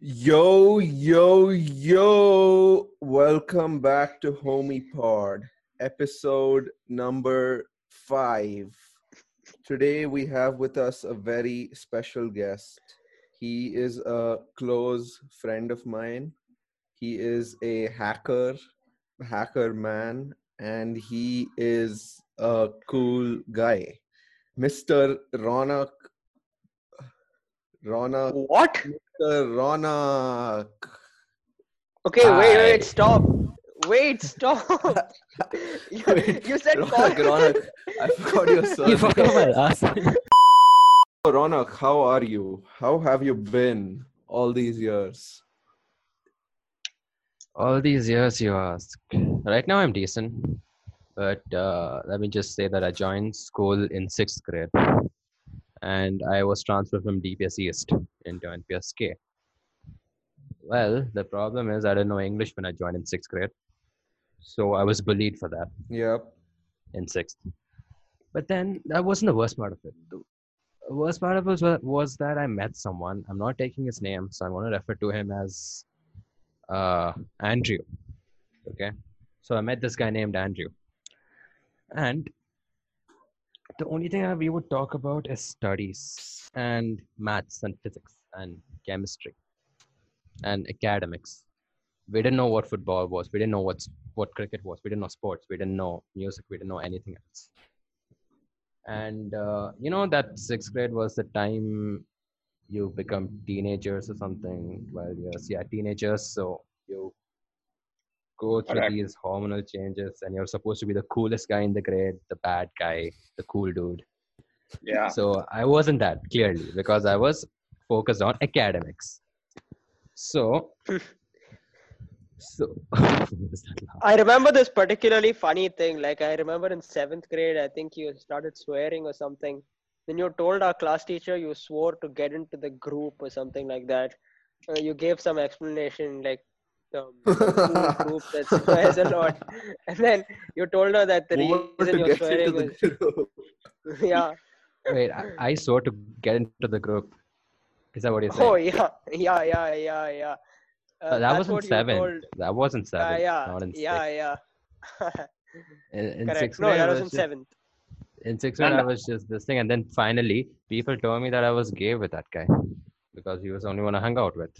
Yo, yo, yo. Welcome back to Homie Pod, episode number five. Today we have with us a very special guest. He is a close friend of mine. He is a hacker, hacker man, and he is a cool guy. Mr. Ronak. Ronak. What? Mr. Ronak. Okay, wait, Hi. wait, stop. Wait, stop. you, Wait, you said Ronak, call. Ronak. I forgot your surname. You forgot my last name. Ronak, how are you? How have you been all these years? All these years you ask. Right now I'm decent. But uh, let me just say that I joined school in sixth grade. And I was transferred from DPS East into NPSK. Well, the problem is I didn't know English when I joined in sixth grade. So I was bullied for that Yep. in sixth. But then that wasn't the worst part of it. The worst part of it was, was that I met someone. I'm not taking his name, so I'm going to refer to him as uh, Andrew. Okay. So I met this guy named Andrew. And the only thing that we would talk about is studies and maths and physics and chemistry and academics. We didn't know what football was. We didn't know what's, what cricket was. We didn't know sports. We didn't know music. We didn't know anything else. And uh, you know that sixth grade was the time you become teenagers or something. Well, yes, yeah, teenagers. So you go through Correct. these hormonal changes, and you're supposed to be the coolest guy in the grade, the bad guy, the cool dude. Yeah. So I wasn't that clearly because I was focused on academics. So, so what is that laugh? I remember this particularly funny thing. Like, I remember in seventh grade, I think you started swearing or something. Then you told our class teacher you swore to get into the group or something like that. Uh, you gave some explanation, like, the group that swears a lot. And then you told her that the What reason you're get swearing into was. yeah. Wait, I, I swore to get into the group. Is that what you're Oh, yeah. Yeah, yeah, yeah, yeah. Uh, Uh, that wasn't what you seven. told- That wasn't Yeah, seven. yeah, Not in yeah, sixth. yeah. In, in Correct. sixth No, grade, that I was in just- seventh. in sixth grade, And- I was just this thing, and then finally, people told me that I was gay with that guy because he was the only one I hung out with,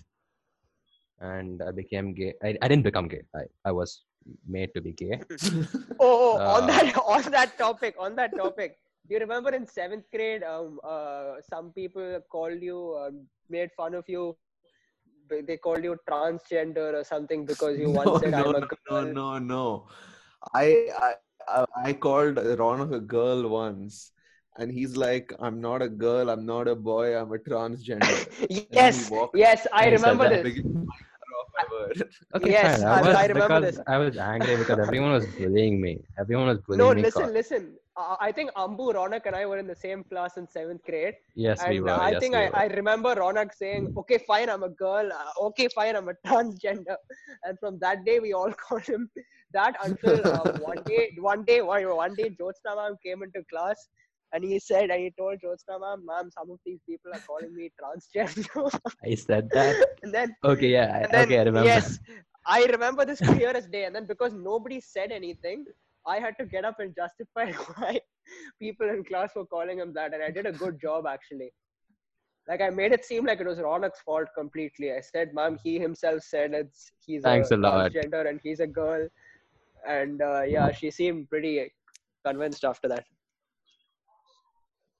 and I became gay. I, I didn't become gay. I, I was made to be gay. Oh, oh on Uh, that on that topic, on that topic. Do you remember in seventh grade, um, uh, some people called you, um, made fun of you. They called you transgender or something because you no, once said no, I'm a no, girl. no, no, no. I, I, I, I called Ronak a girl once, and he's like, "I'm not a girl. I'm not a boy. I'm a transgender." yes, yes, I and he said remember that. this. Biggest mic off ever. Okay, Yes. I- I was I remember this. I was angry because everyone was bullying me. Everyone was bullying No, me. listen, cause- listen. Uh, I think Ambu, Ronak, and I were in the same class in seventh grade. Yes, we were. I yes, think we I, were. I remember Ronak saying, "Okay, fine, I'm a girl. Uh, okay, fine, I'm a transgender." And from that day, we all called him that until uh, one day, one day, one, one day, Jyotsna ma'am came into class, and he said, and he told Jyotsna ma'am, "Ma'am, some of these people are calling me transgender." I said that. and then, Okay, yeah. I- then, okay, I remember. yes, I remember this clear as day. And then because nobody said anything, I had to get up and justify why people in class were calling him that, and I did a good job actually. Like I made it seem like it was Ronak's fault completely. I said, "Ma'am, he himself said it's he's Thanks a, a transgender and he's a girl," and uh, yeah, she seemed pretty convinced after that.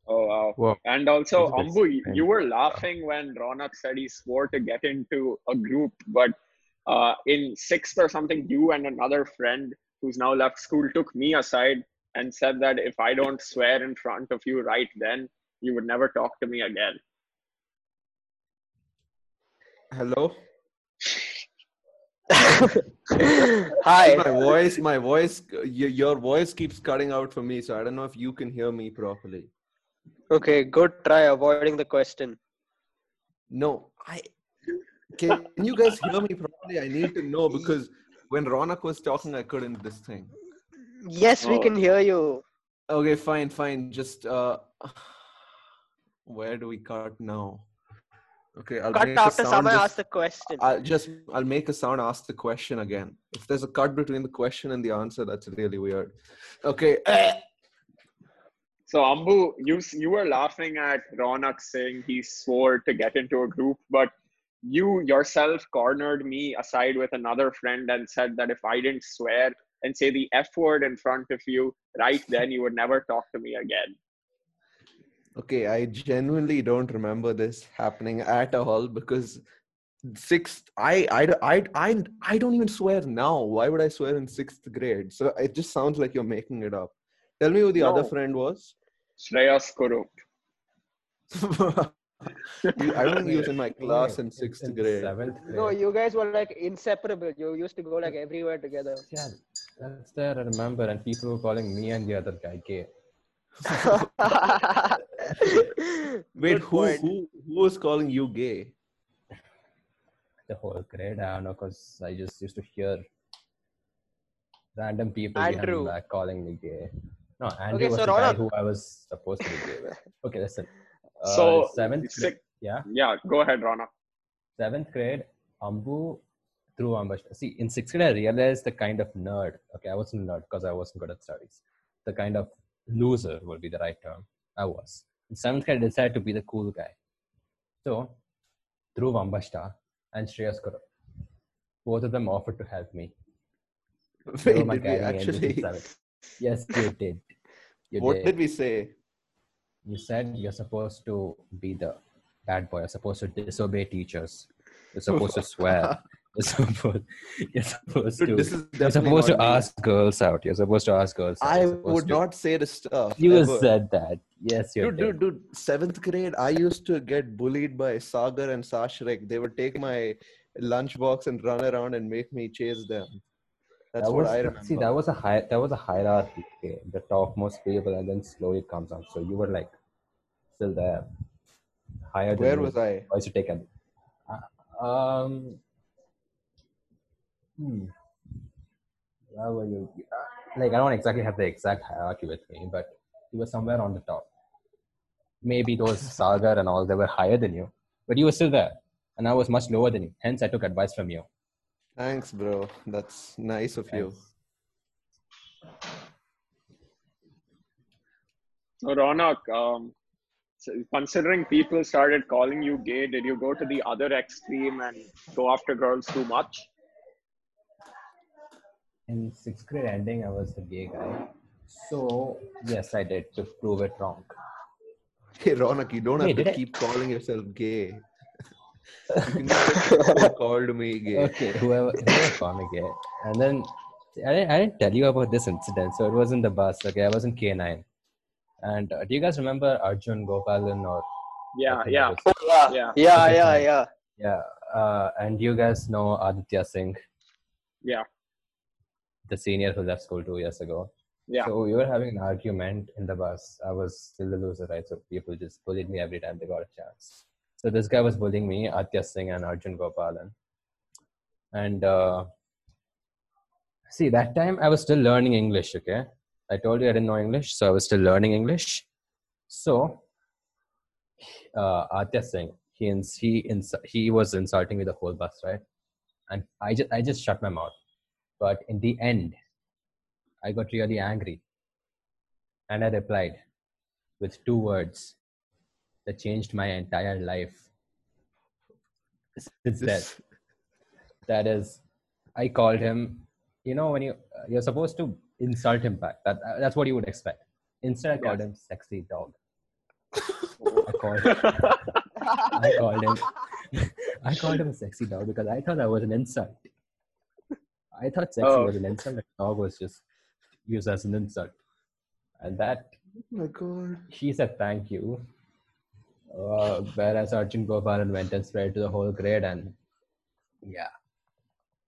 Oh wow. Whoa. And also, That's a bit Ambu, you- you were laughing when Ronak said he swore to get into a group, but uh, in sixth or something, you and another friend who's now left school took me aside and said that if I don't swear in front of you right then, you would never talk to me again. Hello. Hi. My voice, my voice, your, your voice keeps cutting out for me, so I don't know if you can hear me properly. Okay, good try avoiding the question. No, I can you guys hear me properly? I need to know because when Ronak was talking, I couldn't this thing. Yes, we Oh. can hear you. Okay, fine, fine. Just uh, where do we cut now? Okay, I'll Cut make a after sound someone just- asks the question. I'll just I'll make a sound. Ask the question again. If there's a cut between the question and the answer, that's really weird. Okay. So Ambu, you you were laughing at Ronak saying he swore to get into a group, but you yourself cornered me aside with another friend and said that if I didn't swear and say the F word in front of you, right then you would never talk to me again. Okay, I genuinely don't remember this happening at all because sixth, I, I, I, I, I don't even swear now. Why would I swear in sixth grade? So it just sounds like you're making it up. Tell me who the other friend was. Shreyas Kurup. I don't think he was in my class in in- sixth in grade. Seventh grade. no, you guys were like inseparable. You used to go like everywhere together. Yeah, that's there. I remember, and people were calling me and the other guy gay. Wait, Good who, who, who was calling you gay? The whole grade, I don't know, because I just used to hear random people behind Andrew. my back calling me gay. No, Andrew Okay, was so the guy who I was supposed to be with. Okay, listen. Uh, So, seventh, grade, Six, yeah, yeah, go ahead, Rana. seventh grade, Ambu Dhruv Ambashta. See, in sixth grade, I realized the kind of nerd. Okay, I wasn't a nerd because I wasn't good at studies. The kind of loser would be the right term. I was. In seventh grade, I decided to be the cool guy. So, Dhruv Ambashta and Shreyas Kurup, both of them offered to help me. They were Wait, my did we guiding angels in actually? seventh. Yes, they did. You What did. did we say? You said you're supposed to be the bad boy. You're supposed to disobey teachers. You're supposed to swear. You're supposed, you're supposed Dude, to. this is You're supposed to me. ask girls out. You're supposed to ask girls out. I would to- not say the stuff. You ever. said that. Yes, you Dude, dude, dude, seventh grade, I used to get bullied by Sagar and Sashrek. They would take my lunchbox and run around and make me chase them. That's that what was, I remember. See, that was a high. That was a hierarchy. Okay? The topmost people, and then slowly it comes up. So you were like still there, higher. than Where me. was I? I used to take a. Uh, um. Hmm. Where were you? Uh, Like I don't exactly have the exact hierarchy with me, but you were somewhere on the top. Maybe those Sagar and all they were higher than you, but you were still there, and I was much lower than you. Hence, I took advice from you. Thanks, bro. That's nice of you. So Ronak, um, so considering people started calling you gay, did you go to the other extreme and go after girls too much? in sixth grade ending, I was the gay guy. So yes, I did to prove it wrong. Hey, Ronak, you don't Wait, have to did I- keep calling yourself gay. you can just say, "People called me gay. Okay, whoever, whoever called me gay, and then I didn't, I didn't tell you about this incident. So it was in the bus. Okay, I was in K nine, and uh, do you guys remember Arjun Gopalan or Yeah, yeah, Oh, yeah. yeah, Yeah, yeah, yeah. yeah? Uh, and you guys know Aditya Singh, yeah, the senior who left school two years ago. yeah. So we were having an argument in the bus. I was still the loser, right? So people just bullied me every time they got a chance. So this guy was bullying me, Aditya Singh and Arjun Gopalan. And uh, see, that time I was still learning English, okay? I told you I didn't know English, so I was still learning English. So uh, Aditya Singh, he, ins- he, ins- he was insulting me the whole bus, right? And I just, I just shut my mouth. But in the end, I got really angry. And I replied with two words that changed my entire life. Since then, This- that is, I called him. You know, when you you're supposed to insult him back. That that's what you would expect. Instead, I called him sexy dog. I called, I called him. I called him a sexy dog because I thought that was an insult. I thought sexy Oh. was an insult. and Dog was just used as an insult, and that Oh my god. she said thank you. Uh, whereas Arjun Gopalan went and spread to the whole grade, and yeah.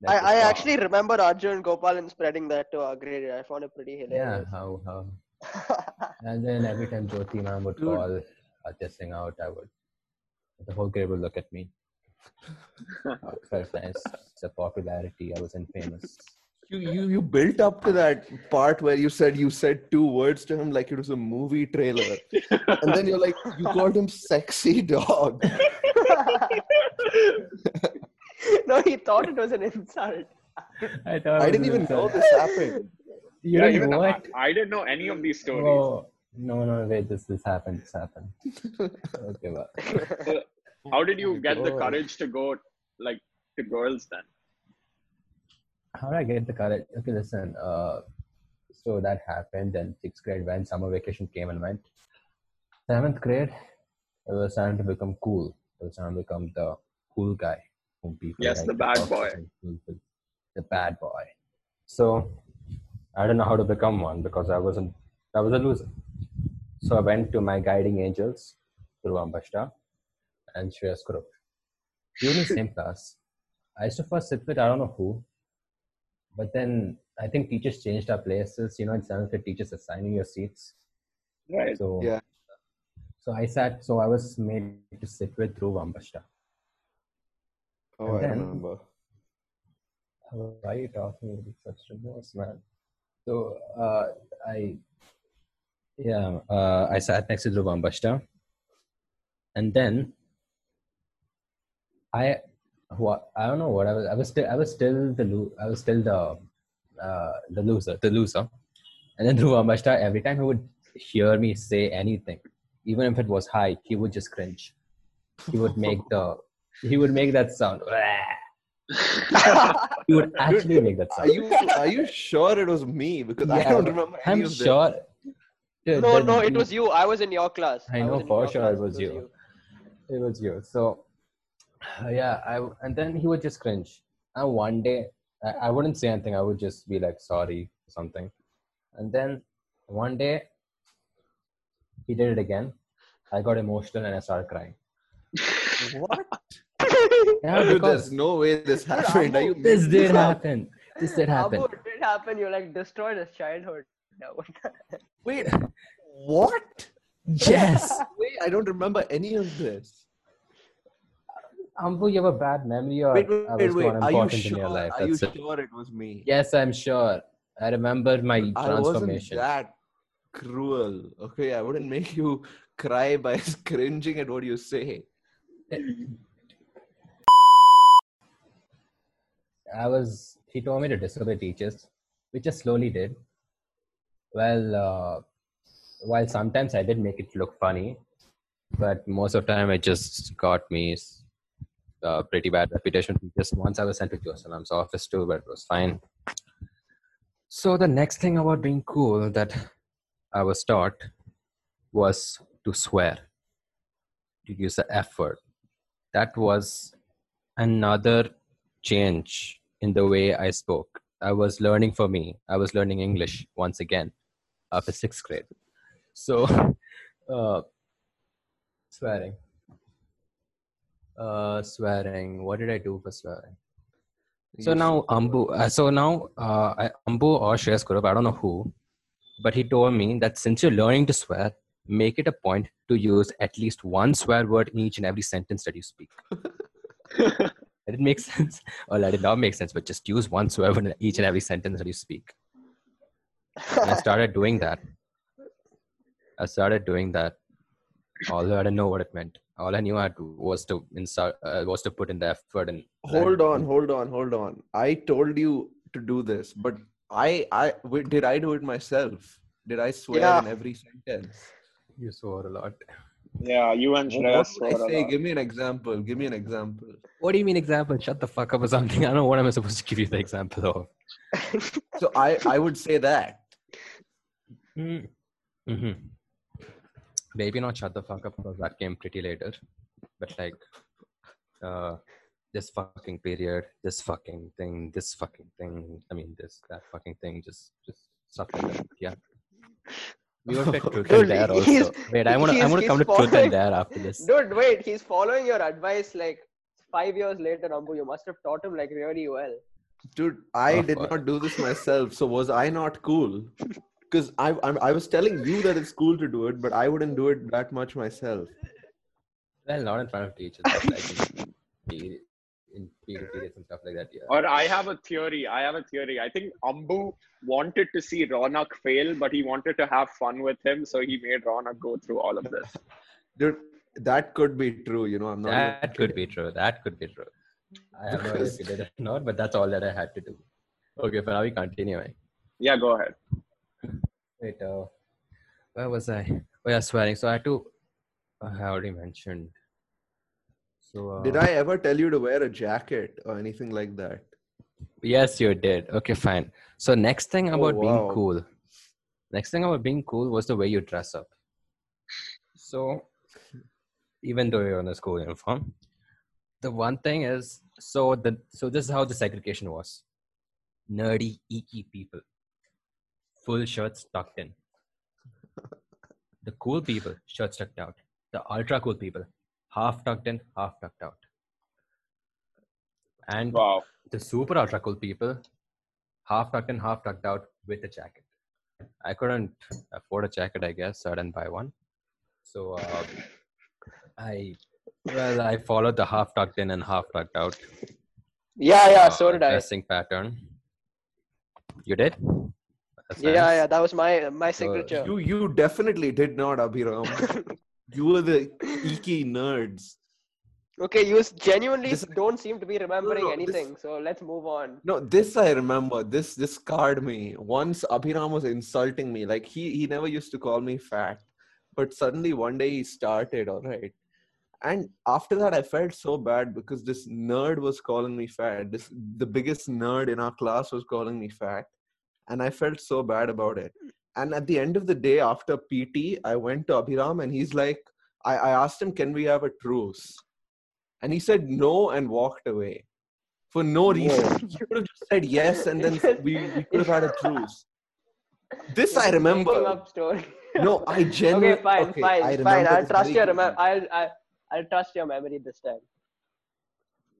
I, That was I wrong. actually remember Arjun Gopalan spreading that to our grade. I found it pretty hilarious. yeah hilarious. how how and then every time Jyoti ma'am would Dude. call Aditya Singh out, I would the whole grade would look at me. It felt nice. It's a popularity. I was infamous. You, you you built up to that part where you said you said two words to him like it was a movie trailer. And then you're like, you called him sexy dog. no, he thought it was an insult. I thought I didn't even a- know this happened. You yeah, didn't even know I. I didn't know any of these stories. Oh, no, no, wait, this this happened. This happened. Okay, well. How did you my get the courage to go like to girls then? How did I get the courage? Okay, listen. Uh, so that happened. Then sixth grade when summer vacation came and went. Seventh grade, I was starting to become cool. I was starting to become the cool guy whom people Yes, like the bad boy. The bad boy. So I don't know how to become one because I wasn't. I was a loser. So I went to my guiding angels, Dhruv Ambashta and Shreyas were in the same class. I used to first sit with I don't know who, but then I think teachers changed our places. You know, in seventh grade, teachers assigning your seats. Right. So Yeah. So I sat. So I was made to sit with Dhruv Ambashta. Oh, And I then- remember. Why are you talking with such remorse, man? So uh, I, yeah, uh, I sat next to Dhruv Ambashta, and then I, what I don't know what I was. I was still, I was still the, lo- I was still the, uh, the loser, the loser. And then Dhruv Ambashta, every time he would hear me say anything, even if it was high, he would just cringe. He would make the, he would make that sound. He would actually make that Are sound. you are you sure it was me? Because I don't remember. any I'm of this. sure. Dude, no, the- no, it was you. I was in your class. I know in for sure class. it was you. It was you. So, yeah, I and then he would just cringe. And one day, I, I wouldn't say anything. I would just be like sorry or something. And then one day, he did it again. I got emotional and I started crying. What? Yeah, Dude, because there's no way this happened. Are you this did up? happen. This did happen. Ambu, it did happen. You like destroyed his childhood. No. Wait, what? Yes. Wait, I don't remember any of this. Ambu, you have a bad memory, or Wait, wait, I was wait. not Are you important sure? in your life. Are you it. sure it was me? Yes, I'm sure. I remember my I wasn't transformation. that cruel. Okay, I wouldn't make you cry by cringing at what you say. I was. He told me to disobey teachers, which I slowly did. Well, uh, while sometimes I did make it look funny, but most of the time it just got me uh, pretty bad reputation. Just once I was sent to Jerusalem's office too, but it was fine. So the next thing about being cool that I was taught was to swear, to use the F word. That was another change in the way I spoke. I was learning for me. I was learning English once again after sixth grade. So, uh, swearing. Uh, swearing. What did I do for swearing? So You now Ambu, uh, so now uh, I- Ambu or Shreyas Kurup, I don't know who, but he told me that since you're learning to swear, make it a point to use at least one swear word in each and every sentence that you speak. Did it make sense? Or let it not make sense, but just use one swear word in each and every sentence that you speak. And I started doing that. I started doing that, although I didn't know what it meant. All I knew I had to, was to insert, uh, was to put in the effort and hold on, hold on, hold on. I told you to do this, but I, I, wait, did I do it myself? Did I swear Yeah. in every sentence? You swore a lot. Yeah, you and What Shreyas did I were a say? lot. Give me an example. Give me an example. What do you mean example? Shut the fuck up or something. I don't know what I'm supposed to give you the example of. So I, I would say that. Mm-hmm. Maybe not shut the fuck up because that came pretty later. But like, uh, this fucking period, this fucking thing, this fucking thing. I mean, this that fucking thing. Just, just stuff like that. Yeah. We were get truth Dude, and dare also. Wait, I want to. I want to come to he's truth and dare after this. Dude, wait. He's following your advice like five years later, Ambu. You must have taught him like really well. Dude, I Oh, did fuck. not do this myself. So was I not cool? Because I, I, I was telling you that it's cool to do it, but I wouldn't do it that much myself. Well, not in front of teachers, like in, in period periods and stuff like that. Yeah. Or I have a theory. I have a theory. I think Ambu wanted to see Ronak fail, but he wanted to have fun with him, so he made Ronak go through all of this. Dude, that could be true. You know, I'm not. That could be true. That could be true. I have no idea if you did or not, but that's all that I had to do. Okay, but now we continuing. Yeah, go ahead. Wait, uh, where was I? Oh yeah, swearing. So I had to. I already mentioned. So uh, Did I ever tell you to wear a jacket or anything like that? Yes, you did. Okay, fine. So next thing Oh, about being wow. cool. Next thing about being cool was the way you dress up. So even though you're in a school uniform, the one thing is so the so this is how the segregation was. Nerdy, eeky people. Full shirts tucked in. The cool people, shirts tucked out. The ultra cool people, half tucked in, half tucked out. And Wow. the super ultra cool people, half tucked in, half tucked out with a jacket. I couldn't afford a jacket, I guess, so I didn't buy one. So uh, I, well, I followed the half tucked in and half tucked out Yeah, yeah, uh, so did I. dressing pattern. You did? That's Yeah, nice. yeah, that was my my signature. You you definitely did not, Abhiram. you were the geeky nerds. Okay, you s- genuinely This- don't seem to be remembering no, this- anything, so let's move on. No, this I remember. This this scarred me. Once Abhiram was insulting me. Like he he never used to call me fat, but suddenly one day he started. All right, and after that I felt so bad because this nerd was calling me fat. This the biggest nerd in our class was calling me fat, and I felt so bad about it. And at the end of the day, after PT, I went to Abhiram and he's like, I, I asked him, can we have a truce? And he said no and walked away for no reason. He could have just said yes and then we, we could have had a truce. This I remember. up story. No, I genuinely. okay, fine, okay, fine, I fine. I'll trust your clearly. remem- I'll, I'll I'll trust your memory this time.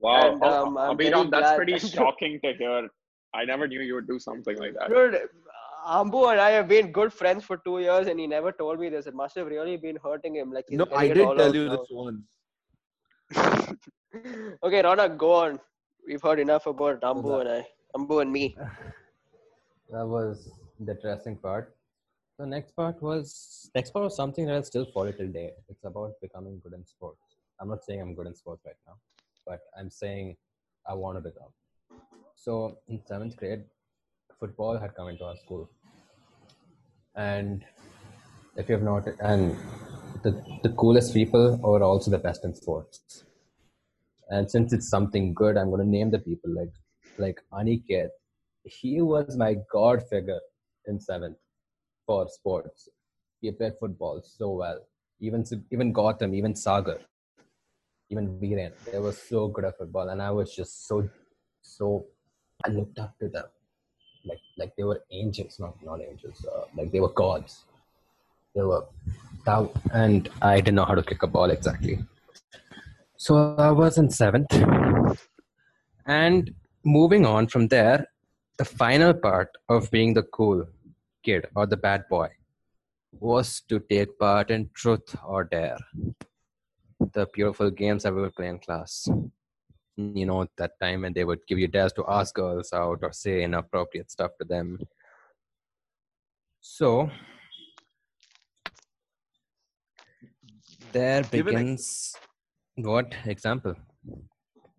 Wow. And, Oh, um, I'm Abhiram, that's glad- pretty shocking to hear. I never knew you would do something like that. Dude, Ambu and I have been good friends for two years, and he never told me this. It must have really been hurting him. Like he's No, I it did all tell you now. this once. okay, Ronak, go on. We've heard enough about Ambu that- and I. Ambu and me. that was the dressing part. The next part was next part was something that I still follow till date. It's about becoming good in sports. I'm not saying I'm good in sports right now, but I'm saying I want to become. So in seventh grade, football had come into our school, and if you have not, and the the coolest people are also the best in sports. And since it's something good, I'm going to name the people like like Aniket. He was my god figure in seventh for sports. He played football so well. Even even Gotham, even Sagar, even Viren, they were so good at football, and I was just so so. I looked up to them, like like they were angels, not not angels, uh, like they were gods. They were, and I didn't know how to kick a ball exactly. So I was in seventh, and moving on from there, the final part of being the cool kid or the bad boy was to take part in truth or dare the beautiful games we would play in class you know that time when they would give you dares to ask girls out or say inappropriate stuff to them so there Give an ex- begins what example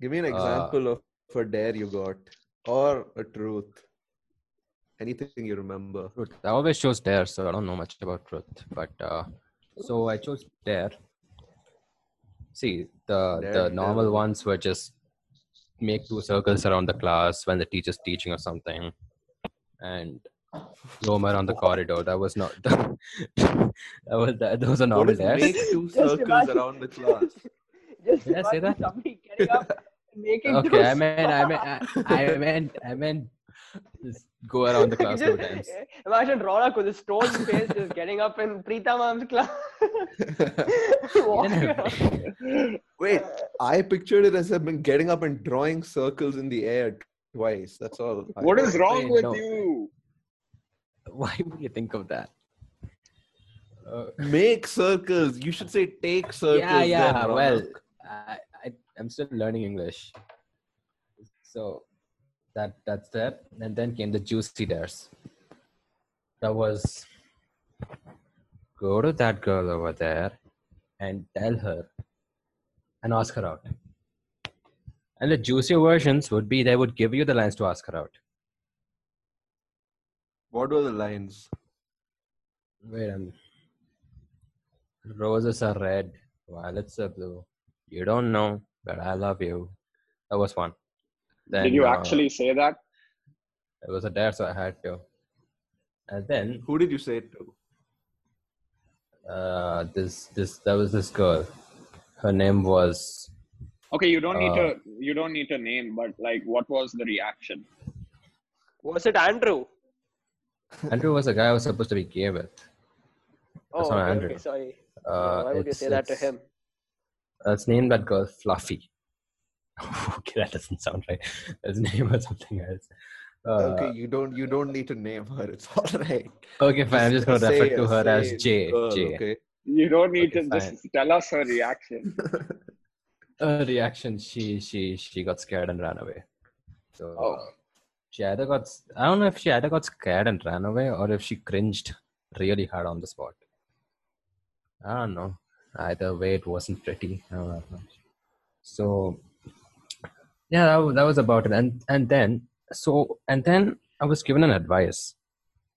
Give me an Uh, example of a dare you got or a truth. Anything you remember. Truth. I always chose dare, so I don't know much about truth. But uh, so I chose dare. See, the Dare, the normal what? ones were just make two circles around the class when the teacher's teaching or something, and roam around the corridor. That was not that was that, those are What normal is dares. make two circles imagine- around the class? Just Did I say that? Up making Okay, I mean I mean I, I meant I meant just go around the class two times. Imagine Ronak with a stone face just getting up in Preeta ma'am's class. Wait, I pictured it as I've been getting up and drawing circles in the air twice. That's all. I What is thought. wrong Wait, with no. you? Why would you think of that? Uh, Make circles. You should say take circles. yeah, yeah. then, well, I, I I'm still learning English, so that that's there And then came the juicy dares. That was go to that girl over there and tell her and ask her out. And the juicier versions would be they would give you the lines to ask her out. What were the lines? Wait a minute. Roses are red, violets are blue. You don't know, but I love you. That was one. Then, Did you uh, actually say that? It was a dare, so I had to. And then Who did you say it to? uh, this this that was this girl. Her name was Okay, you don't need Uh, to you don't need to name, but like, what was the reaction? Was it Andrew? Andrew. Was a guy I was supposed to be gay with. Oh, That's not okay, Andrew. okay, sorry. Uh, Why would you say that to him? Let's name that girl Fluffy. okay, that doesn't sound right. Let's name her something else. Uh, okay, you don't you don't need to name her. It's all right. okay, fine. I'm just going to say refer to her as J. girl, J. Okay. You don't need Okay, to just tell us her reaction. Her reaction, she she she got scared and ran away. So Oh. uh, she either got I don't know if she either got scared and ran away or if she cringed really hard on the spot. I don't know. Either way, it wasn't pretty. I don't know. So yeah, that was, that was about it. And and then so and then I was given an advice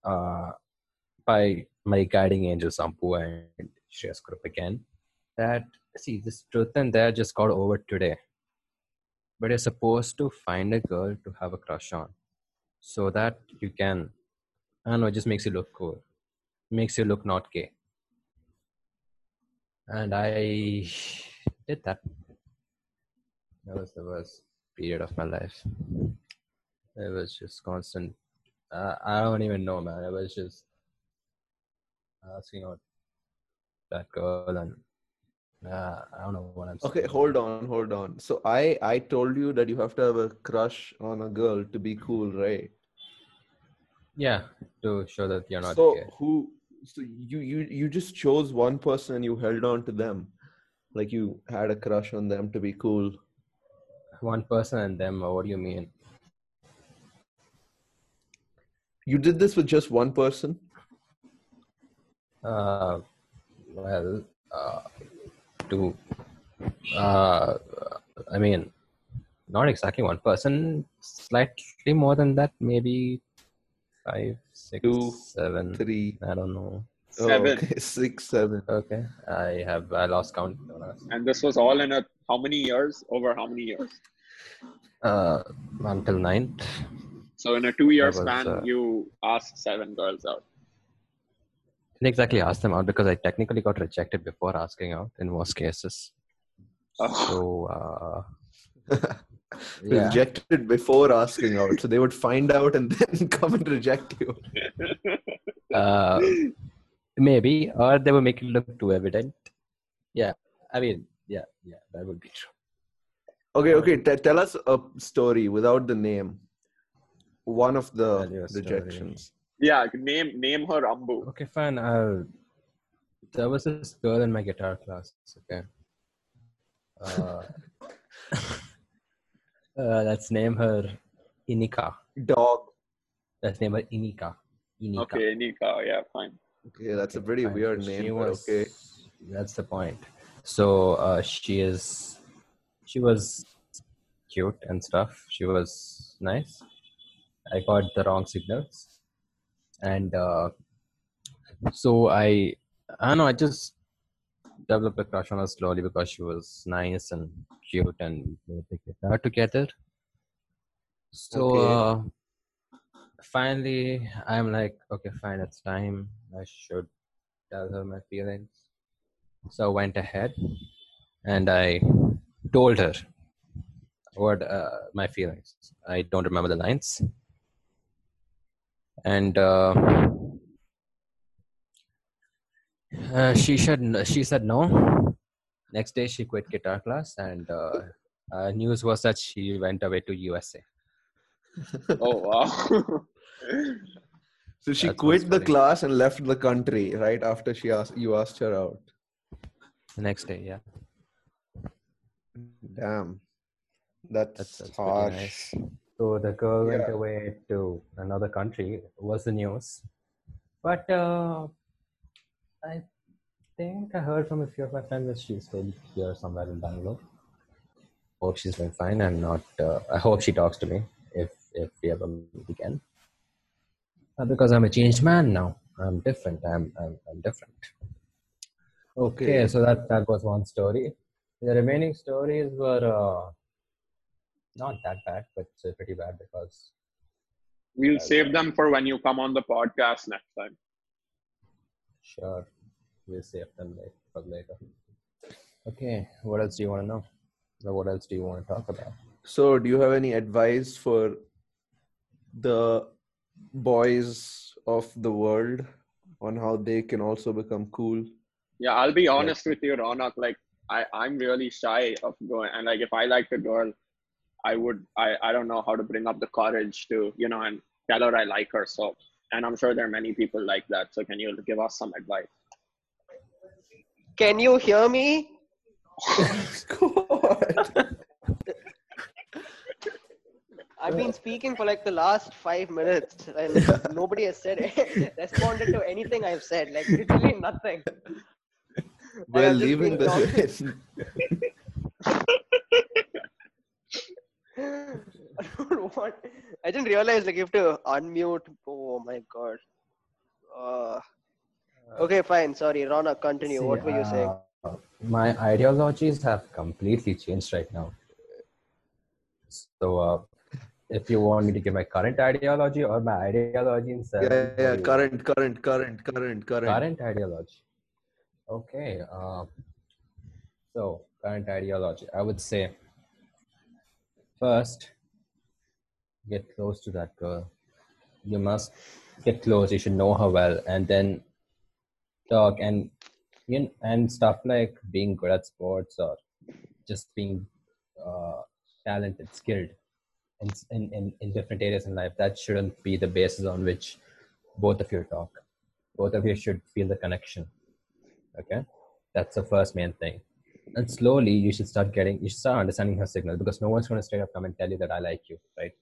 uh, by my guiding angel Ambu and Shreyas Kurup again that see this truth and dare just got over today. But you're supposed to find a girl to have a crush on so that you can I don't know, it just makes you look cool. Makes you look not gay. And I did that. That was the worst period of my life. It was just constant. Uh, I don't even know, man. It was just asking out that girl, and uh, I don't know what I'm. Okay, saying. hold on, hold on. So I I told you that you have to have a crush on a girl to be cool, right? Yeah, to show that you're not so gay. who? So you you you just chose one person and you held on to them, like you had a crush on them to be cool. One person and them. Or what do you mean? You did this with just one person. Uh, well, uh, to, uh, I mean, not exactly one person, slightly more than that, maybe five, six, Two, seven. Three, I don't know. oh, Seven. okay, six, seven. Okay, I have I lost count. And this was all in a how many years? Over how many years? Uh, until ninth. So in a two-year That was, span, uh, you asked seven girls out. didn't exactly ask them out because I technically got rejected before asking out in most cases. Oh. So, uh, yeah. Rejected before asking out, so they would find out and then come and reject you. uh, maybe, or they will make it look too evident. Yeah, I mean, yeah, yeah, that would be true. Okay, okay. T- tell us a story without the name. One of the Tell story. rejections. yeah, name name her Ambu. Okay, fine. Uh, there was this girl in my guitar class. Okay. Uh, uh, let's name her Inika. Dog. Let's name her Inika. Inika. Okay, Nika. Yeah, fine. Okay, that's a Okay, pretty fine. weird name, was- okay. That's the point. So uh, she is, she was cute and stuff. She was nice. I got the wrong signals, and uh, so I, I don't know. I just developed a crush on her slowly because she was nice and cute, and we played the guitar together. So Okay. uh, finally, I'm like, okay, fine, it's time. I should tell her my feelings. So I went ahead and I told her what uh, my feelings. I don't remember the lines. And uh, uh, she said she said no. Next day she quit guitar class, and uh, uh, news was that she went away to USA. Oh wow. So she That quit the funny. class and left the country right after she asked you asked her out. The next day, yeah, Damn. That's, that's, that's harsh. nice. So the girl went away to another country. Was the news, but uh, I think I heard from a few of my friends that she's still here somewhere in Bangalore. hope she's doing fine and not. Uh, I hope she talks to me if if we ever meet again. Uh, because I'm a changed man now. I'm different. I'm I'm, I'm different. Okay, Okay. so that that was one story. The remaining stories were uh, not that bad, but uh, pretty bad because We'll save them for when you come on the podcast next time. Sure. We'll save them later for later. Okay. What else do you want to know? Or what else do you want to talk about? So, do you have any advice for the boys of the world on how they can also become cool? Yeah, I'll be honest with you, Ronak. Like, I, I'm really shy of going, and like, if I liked a girl, I would, I, I don't know how to bring up the courage to, you know, and tell her I like her. So, and I'm sure there are many people like that. So, can you give us some advice? Can you hear me? God. I've been speaking for like the last five minutes and nobody has said responded to anything I've said. Like literally nothing. And Well, leaving been talking. this. I don't want. I didn't realize like you have to unmute. Oh my god. Uh, okay, fine. Sorry, Rana. Continue. See, what were you saying? uh, my ideologies have completely changed right now. So, uh, if you want me to give my current ideology or my ideology in seven, yeah, what yeah, current, current, current, current, current. current ideology. Okay. Uh, so, current ideology. I would say first, get close to that girl. You must get close. You should know her well, and then talk and you know, and stuff like being good at sports or just being uh, talented, skilled in, in, in, in different areas in life. That shouldn't be the basis on which both of you talk. Both of you should feel the connection. Okay, that's the first main thing. And slowly, you should start getting, you should start understanding her signal because no one's going to straight up come and tell you that I like you, right?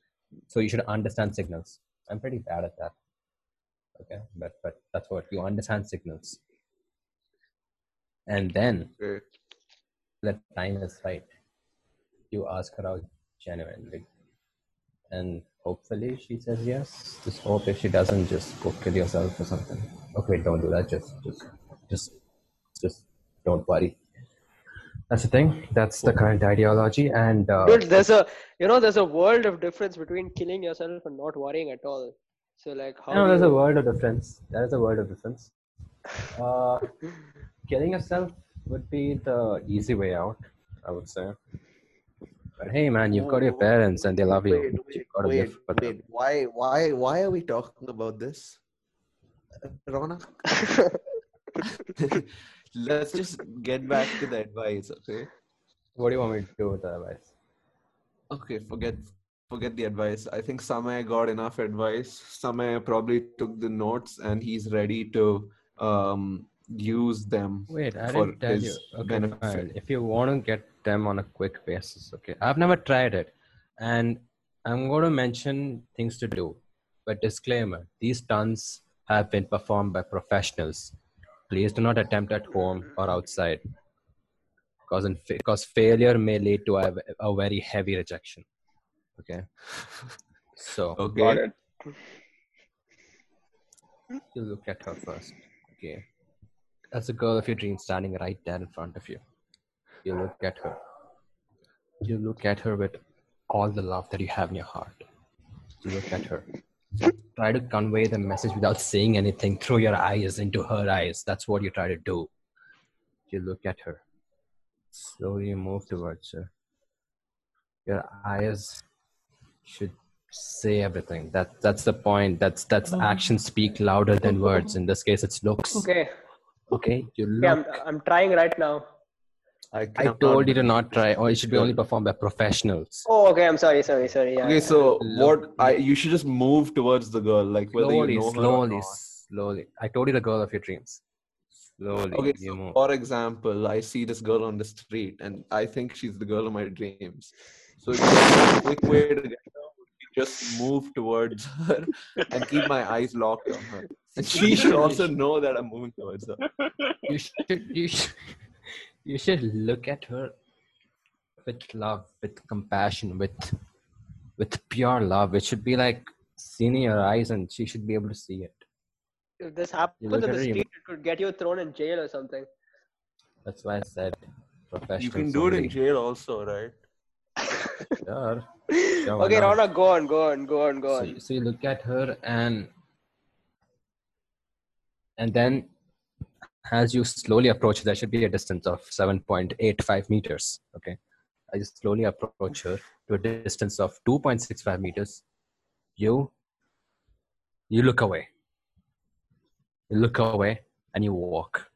So you should understand signals. I'm pretty bad at that. Okay, but but that's what you understand signals, and then Okay. the time is right. You ask her out genuinely, and hopefully she says yes. Just hope if she doesn't, just go kill yourself or something. Okay, don't do that. Just just just just don't worry. That's the thing. That's the current ideology, and uh, Dude, there's a you know there's a world of difference between killing yourself and not worrying at all. So like how no, do there's a world of difference. There is a world of difference. Uh, killing yourself would be the easy way out, I would say. But hey, man, you've got your parents and they love you. Wait, You've wait, got to wait, live for them. wait. Why, why, why are we talking about this, Ronak? Let's just get back to the advice, okay? What do you want me to do with the advice? Okay, forget forget the advice. I think Samay got enough advice. Samay probably took the notes and he's ready to um use them. Wait, I for didn't tell you. his Okay, benefit. fine. If you want to get them on a quick basis, okay. I've never tried it, and I'm going to mention things to do. But disclaimer: these stunts have been performed by professionals. Please do not attempt at home or outside, because in fa- because failure may lead to a, a very heavy rejection. Okay. So Okay. Got it. you look at her first. Okay. That's a girl of your dreams standing right there in front of you. You look at her. You look at her with all the love that you have in your heart. You look at her. Try to convey the message without saying anything through your eyes into her eyes. That's what you try to do. You look at her. Slowly move towards her. Your eyes should say everything. That that's the point. That's that's mm-hmm. actions speak louder than words. In this case, it's looks. okay. Okay, you look. I'm, I'm trying right now. I, I told you to not try, oh, or it should be only performed by professionals. Oh, okay. I'm sorry. Sorry. Sorry. Yeah. Okay, so Look- what I you should just move towards the girl, like whether Slowly, you know her or slowly, not. slowly. I told you the girl of your dreams. Slowly, Okay, so for example, I see this girl on the street and I think she's the girl of my dreams. So just a quick way to get her just move towards her and keep my eyes locked on her. And she should also know that I'm moving towards her. You should, you should, you should look at her with love, with compassion, with with pure love. It should be like seen in your eyes, and she should be able to see it. If this happened look in the her, you- street, it could get you thrown in jail or something. That's why I said professional. You can do it in jail also, right? Sure. Sure, okay. Rana, go on, go on, go on, go on. you- so you look at her and and then as you slowly approach, there should be a distance of 7.85 meters. Okay. I just slowly approach her to a distance of 2.65 meters. You you look away. You look away and you walk.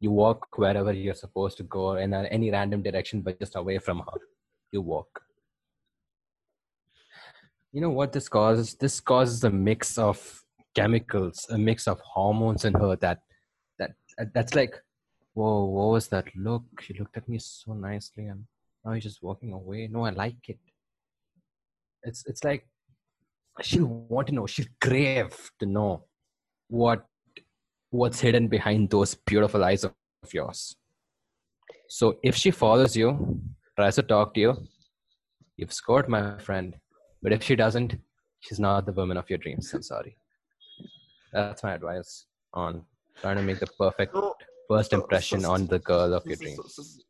You walk wherever you're supposed to go in any random direction, but just away from her. You walk you know what this causes this causes a mix of chemicals a mix of hormones in her that that that's like whoa what was that look? She looked at me so nicely and now he's just walking away. No i like it. It's it's like she'll want to know. She'll crave to know what what's hidden behind those beautiful eyes of, of yours. So if she follows you tries to talk to you you've scored my friend. But if she doesn't, she's not the woman of your dreams. I'm sorry. That's my advice on trying to make the perfect So, first impression so- on the girl of your dreams. so- so-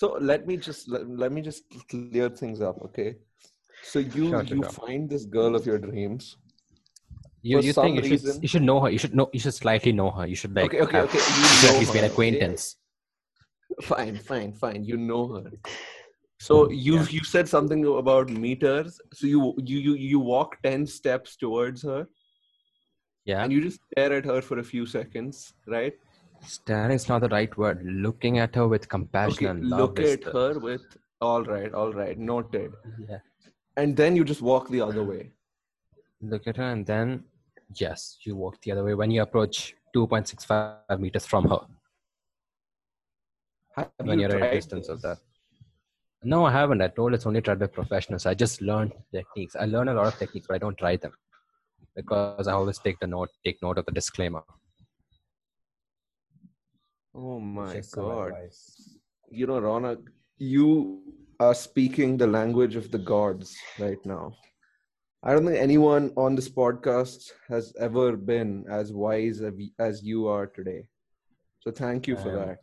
So let me just let, let me just clear things up, okay? So you Sure, you sure. find this girl of your dreams. You, you think you should reason- you should know her. You should know. You should slightly know her. You should like okay, okay, have, okay. you You should at know least be an her, okay? acquaintance. Fine, fine, fine. You know her. So hmm, you Yeah. you said something about meters. So you you you you walk ten steps towards her, Yeah. and you just stare at her for a few seconds, right? Staring is not the right word. Looking at her with compassion Okay, and love look at the- her with all right, all right, noted. Yeah. And then you just walk the other way. Look at her and then yes, you walk the other way when you approach 2.65 meters from her. Have when you you're at a distance of that. No, I haven't. I told it's only tried by professionals. I just learned techniques. I learn a lot of techniques, but I don't try them because I always take the note, take note of the disclaimer. Oh my Just some god. You know, Ronak, you are speaking the language of the gods right now. I don't think anyone on this podcast has ever been as wise as as you are today. So thank you for Um, that.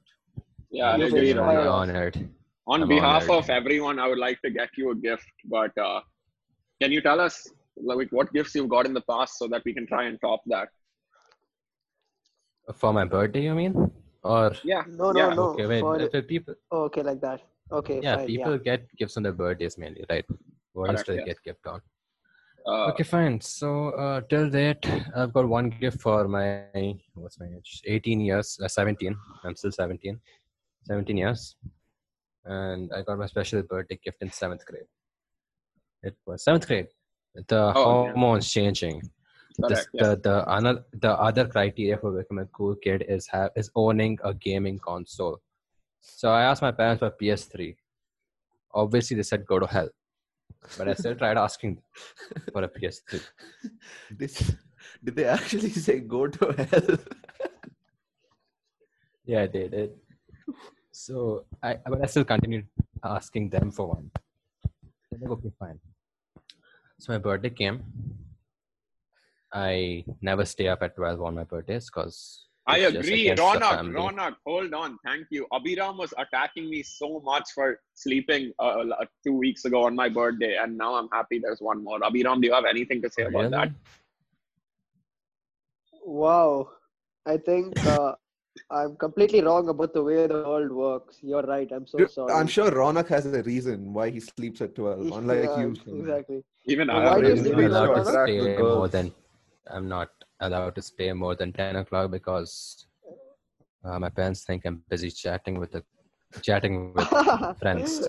Yeah, I You're agree. very I'm Fire Ronak. off. honored. On I'm behalf honored. of everyone, I would like to get you a gift. But uh, can you tell us like what gifts you've got in the past so that we can try and top that? For my birthday, you mean? Or Yeah. No, no, Yeah, no. okay, wait. for- if people, oh, okay, like that. Okay, yeah, fine, people get gifts on their birthdays mainly, right? What else Correct, do they yes. get gift on? Uh, okay, fine. So uh, till date, I've got one gift for my what's my age? 18 years, uh, 17. I'm still 17. 17 years, and I got my special birthday gift in seventh grade. It was seventh grade. The Oh, yeah. hormones changing. This, correct. Yeah. the the another the other criteria for becoming a cool kid is have is owning a gaming console. So I asked my parents for PS3. Obviously, they said go to hell, but I still tried asking for a PS3. Did, did they actually say go to hell? Yeah, they did. So I but I still continued asking them for one. They're like, okay, fine. So my birthday came. I never stay up at 12 on my birthdays because I agree. against the Ronak. Ronak, hold on. Thank you. Abhiram was attacking me so much for sleeping uh, uh, two weeks ago on my birthday, and now I'm happy there's one more. Abhiram, do you have anything to say about that? Wow. I think uh, I'm completely wrong about the way the world works. You're right. I'm so Dude, sorry. I'm sure Ronak has a reason why he sleeps at 12, unlike Yeah, you. Exactly. Even Why I Why have do you really sleep I'm not allowed to 12, Ronak? Attract the stay more than I'm not allowed to stay more than 10 o'clock because uh, my parents think I'm busy chatting with the chatting with friends.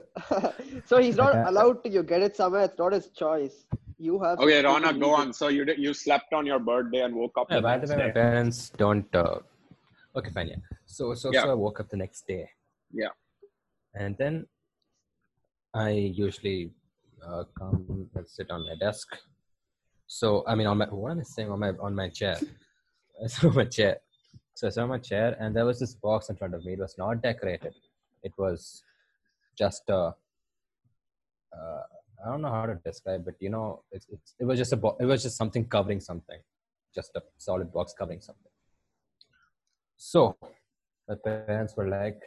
so he's not allowed to. You get it somewhere. It's not his choice. You have. to Okay, Ronak, go on. So you did, you slept on your birthday and woke up Yeah, the by next the way, my parents don't. Uh, okay, fine. Yeah. So, so, Yeah. so I woke up the next day. Yeah. And then I usually uh, come and sit on my desk. So, I mean, on my what am I saying? On my on my chair. I on my chair. So I sat on my chair, and there was this box in front of me. It was not decorated. It was just a. Uh, I don't know how to describe but You know, it's, it's it was just a bo- it was just something covering something, just a solid box covering something. So, my parents were like,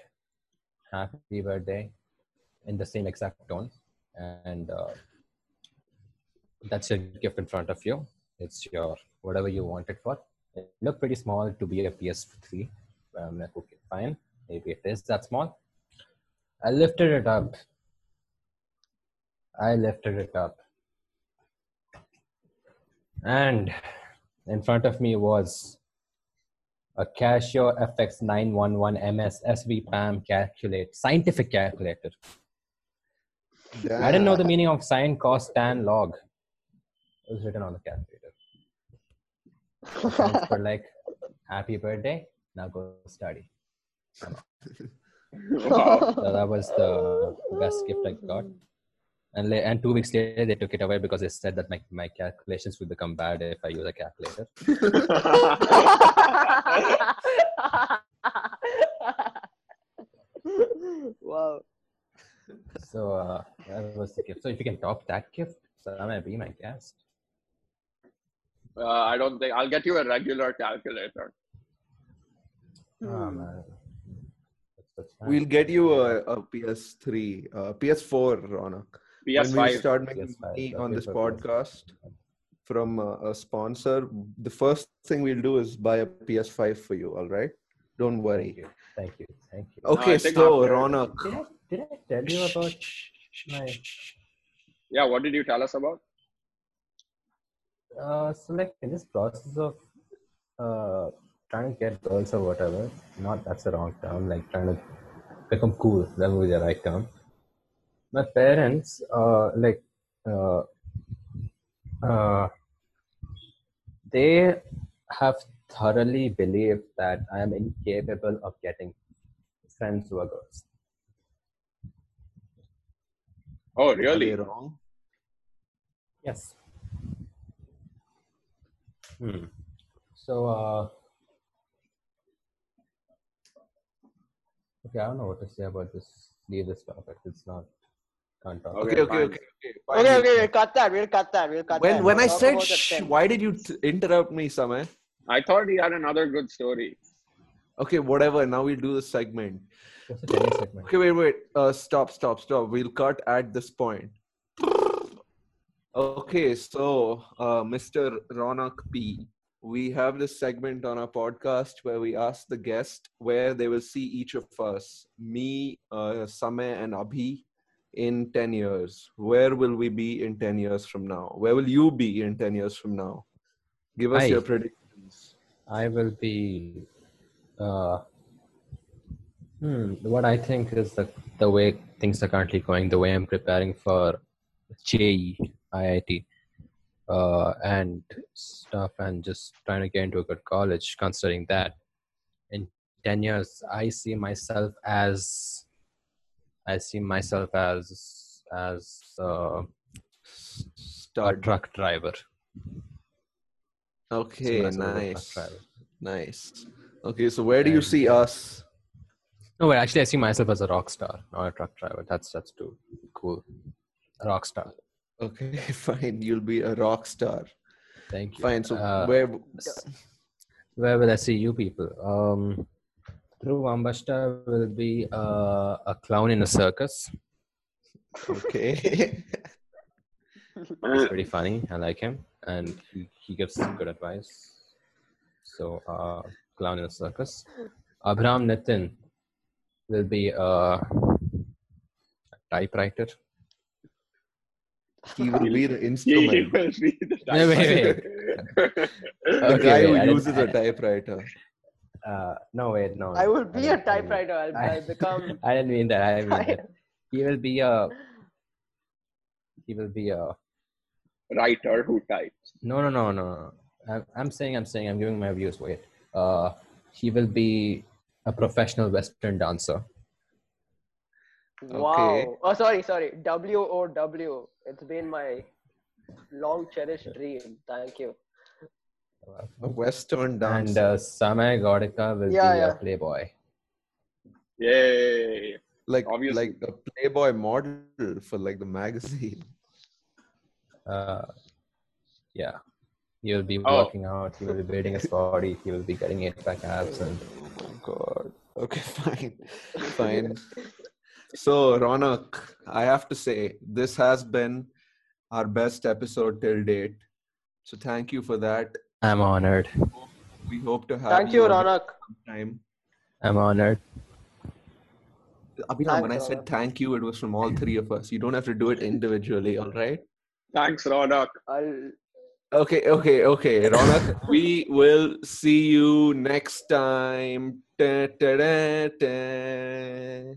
"Happy birthday," in the same exact tone, and uh, that's your gift in front of you. It's your whatever you want it for. It looked pretty small to be a PS3. I'm like, okay, fine. Maybe it is that small. I lifted it up. I lifted it up. And in front of me was a Casio FX911 MS SV PAM calculator, scientific calculator. I didn't know the meaning of sine, cos, tan, log. It was written on the calculator. Parents like, happy birthday, now go study. wow. So that was the best gift I got. And, la- and two weeks later, they took it away because they said that my, my calculations would become bad if I use a calculator. wow. So uh, that was the gift. So if you can top that gift, so I might be my guest. Uh, I don't think I'll get you a regular calculator. Oh, man. That's, that's. We'll get you a, a PS3, uh, PS4, Ronak. When we PS5. start making PS5, money on this for podcast from a, a sponsor, the first thing we'll do is buy a PS5 for you. All right? Don't Thank worry. you. Thank you. Thank you. Okay, I think so after- Ronak. Did I, did I tell you about my Yeah, what did you tell us about? uh, so like in this process of uh, trying to get girls or whatever, not that's the wrong term, like trying to become cool, that would be the right term. My parents, uh, like, uh, uh, they have thoroughly believed that I am incapable of getting friends who are girls. Oh, Are really? wrong? Yes. Hmm. So, uh, okay, I don't know what to say about this. Leave this topic. It's not. Can't talk. Okay, okay, okay. okay. Okay, okay, we'll cut that. We'll cut that. We'll cut that. When when I said about shh, why did you t- interrupt me, Samay? I thought he had another good story. Okay, whatever. Now we'll do the segment. What's the tennis segment? Okay, wait, wait. Uh, stop, stop, stop. We'll cut at this point. Okay, so uh, Mr. Ronak P, we have this segment on our podcast where we ask the guest where they will see each of us, me, uh, Samay, and Abhi, in 10 years. Where will we be in 10 years from now? Where will you be in 10 years from now? Give us Hi. your predictions. I will be. Uh, hmm, what I think is the the way things are currently going, the way I'm preparing for JEE, IIT, uh, and stuff, and just trying to get into a good college. Considering that, in ten years, I see myself as, I see myself as as uh, a star truck driver. Okay, nice. driver. Nice. Okay, so where do you see us? No, but actually, I see myself as a rock star, not a truck driver. That's that's too cool. A rock star. Okay, fine. You'll be a rock star. Thank you. Fine. So Uh, where? Where will I see you people? Um, Dhruv Ambashta will be uh, a clown in a circus. Okay. He's pretty funny. I like him, and he, he gives good advice. So, uh, clown in a circus. Abhiram Nitin will be a, a typewriter. he will be the He instrument. will be the Wait, wait, the Okay, guy wait, who uses a typewriter. Uh, no, wait, no. I will be a didn't- I didn't- typewriter. I'll, I- I'll become. I didn't mean that. I didn't mean that. He will be a. He will be a. Writer who types. No, no, no, no. no. I'm, I'm saying, I'm saying, I'm giving my views. Wait. Uh, he will be a professional Western dancer. Wow. Oh, sorry, sorry. W O W. It's been my long cherished dream. Thank you. A Western dance. And uh, Samay Gaudika will Yeah, be yeah. a playboy. Yay. like Obviously. like a Playboy model for like the magazine. Uh, yeah. He will be Oh. working out. He will be building his body. He will be getting eight pack abs and Oh my god. Okay, fine, fine. So Ronak, I have to say this has been our best episode till date. So thank you for that. I'm honored. We hope to have Thank you, again Ronak. sometime. I'm honored. Abhinav, when I said Ronak. thank you, it was from all three of us. You don't have to do it individually, all right? Thanks, Ronak. I'll Okay, okay, okay. Ronak, we will see you next time. Da, da, da, da.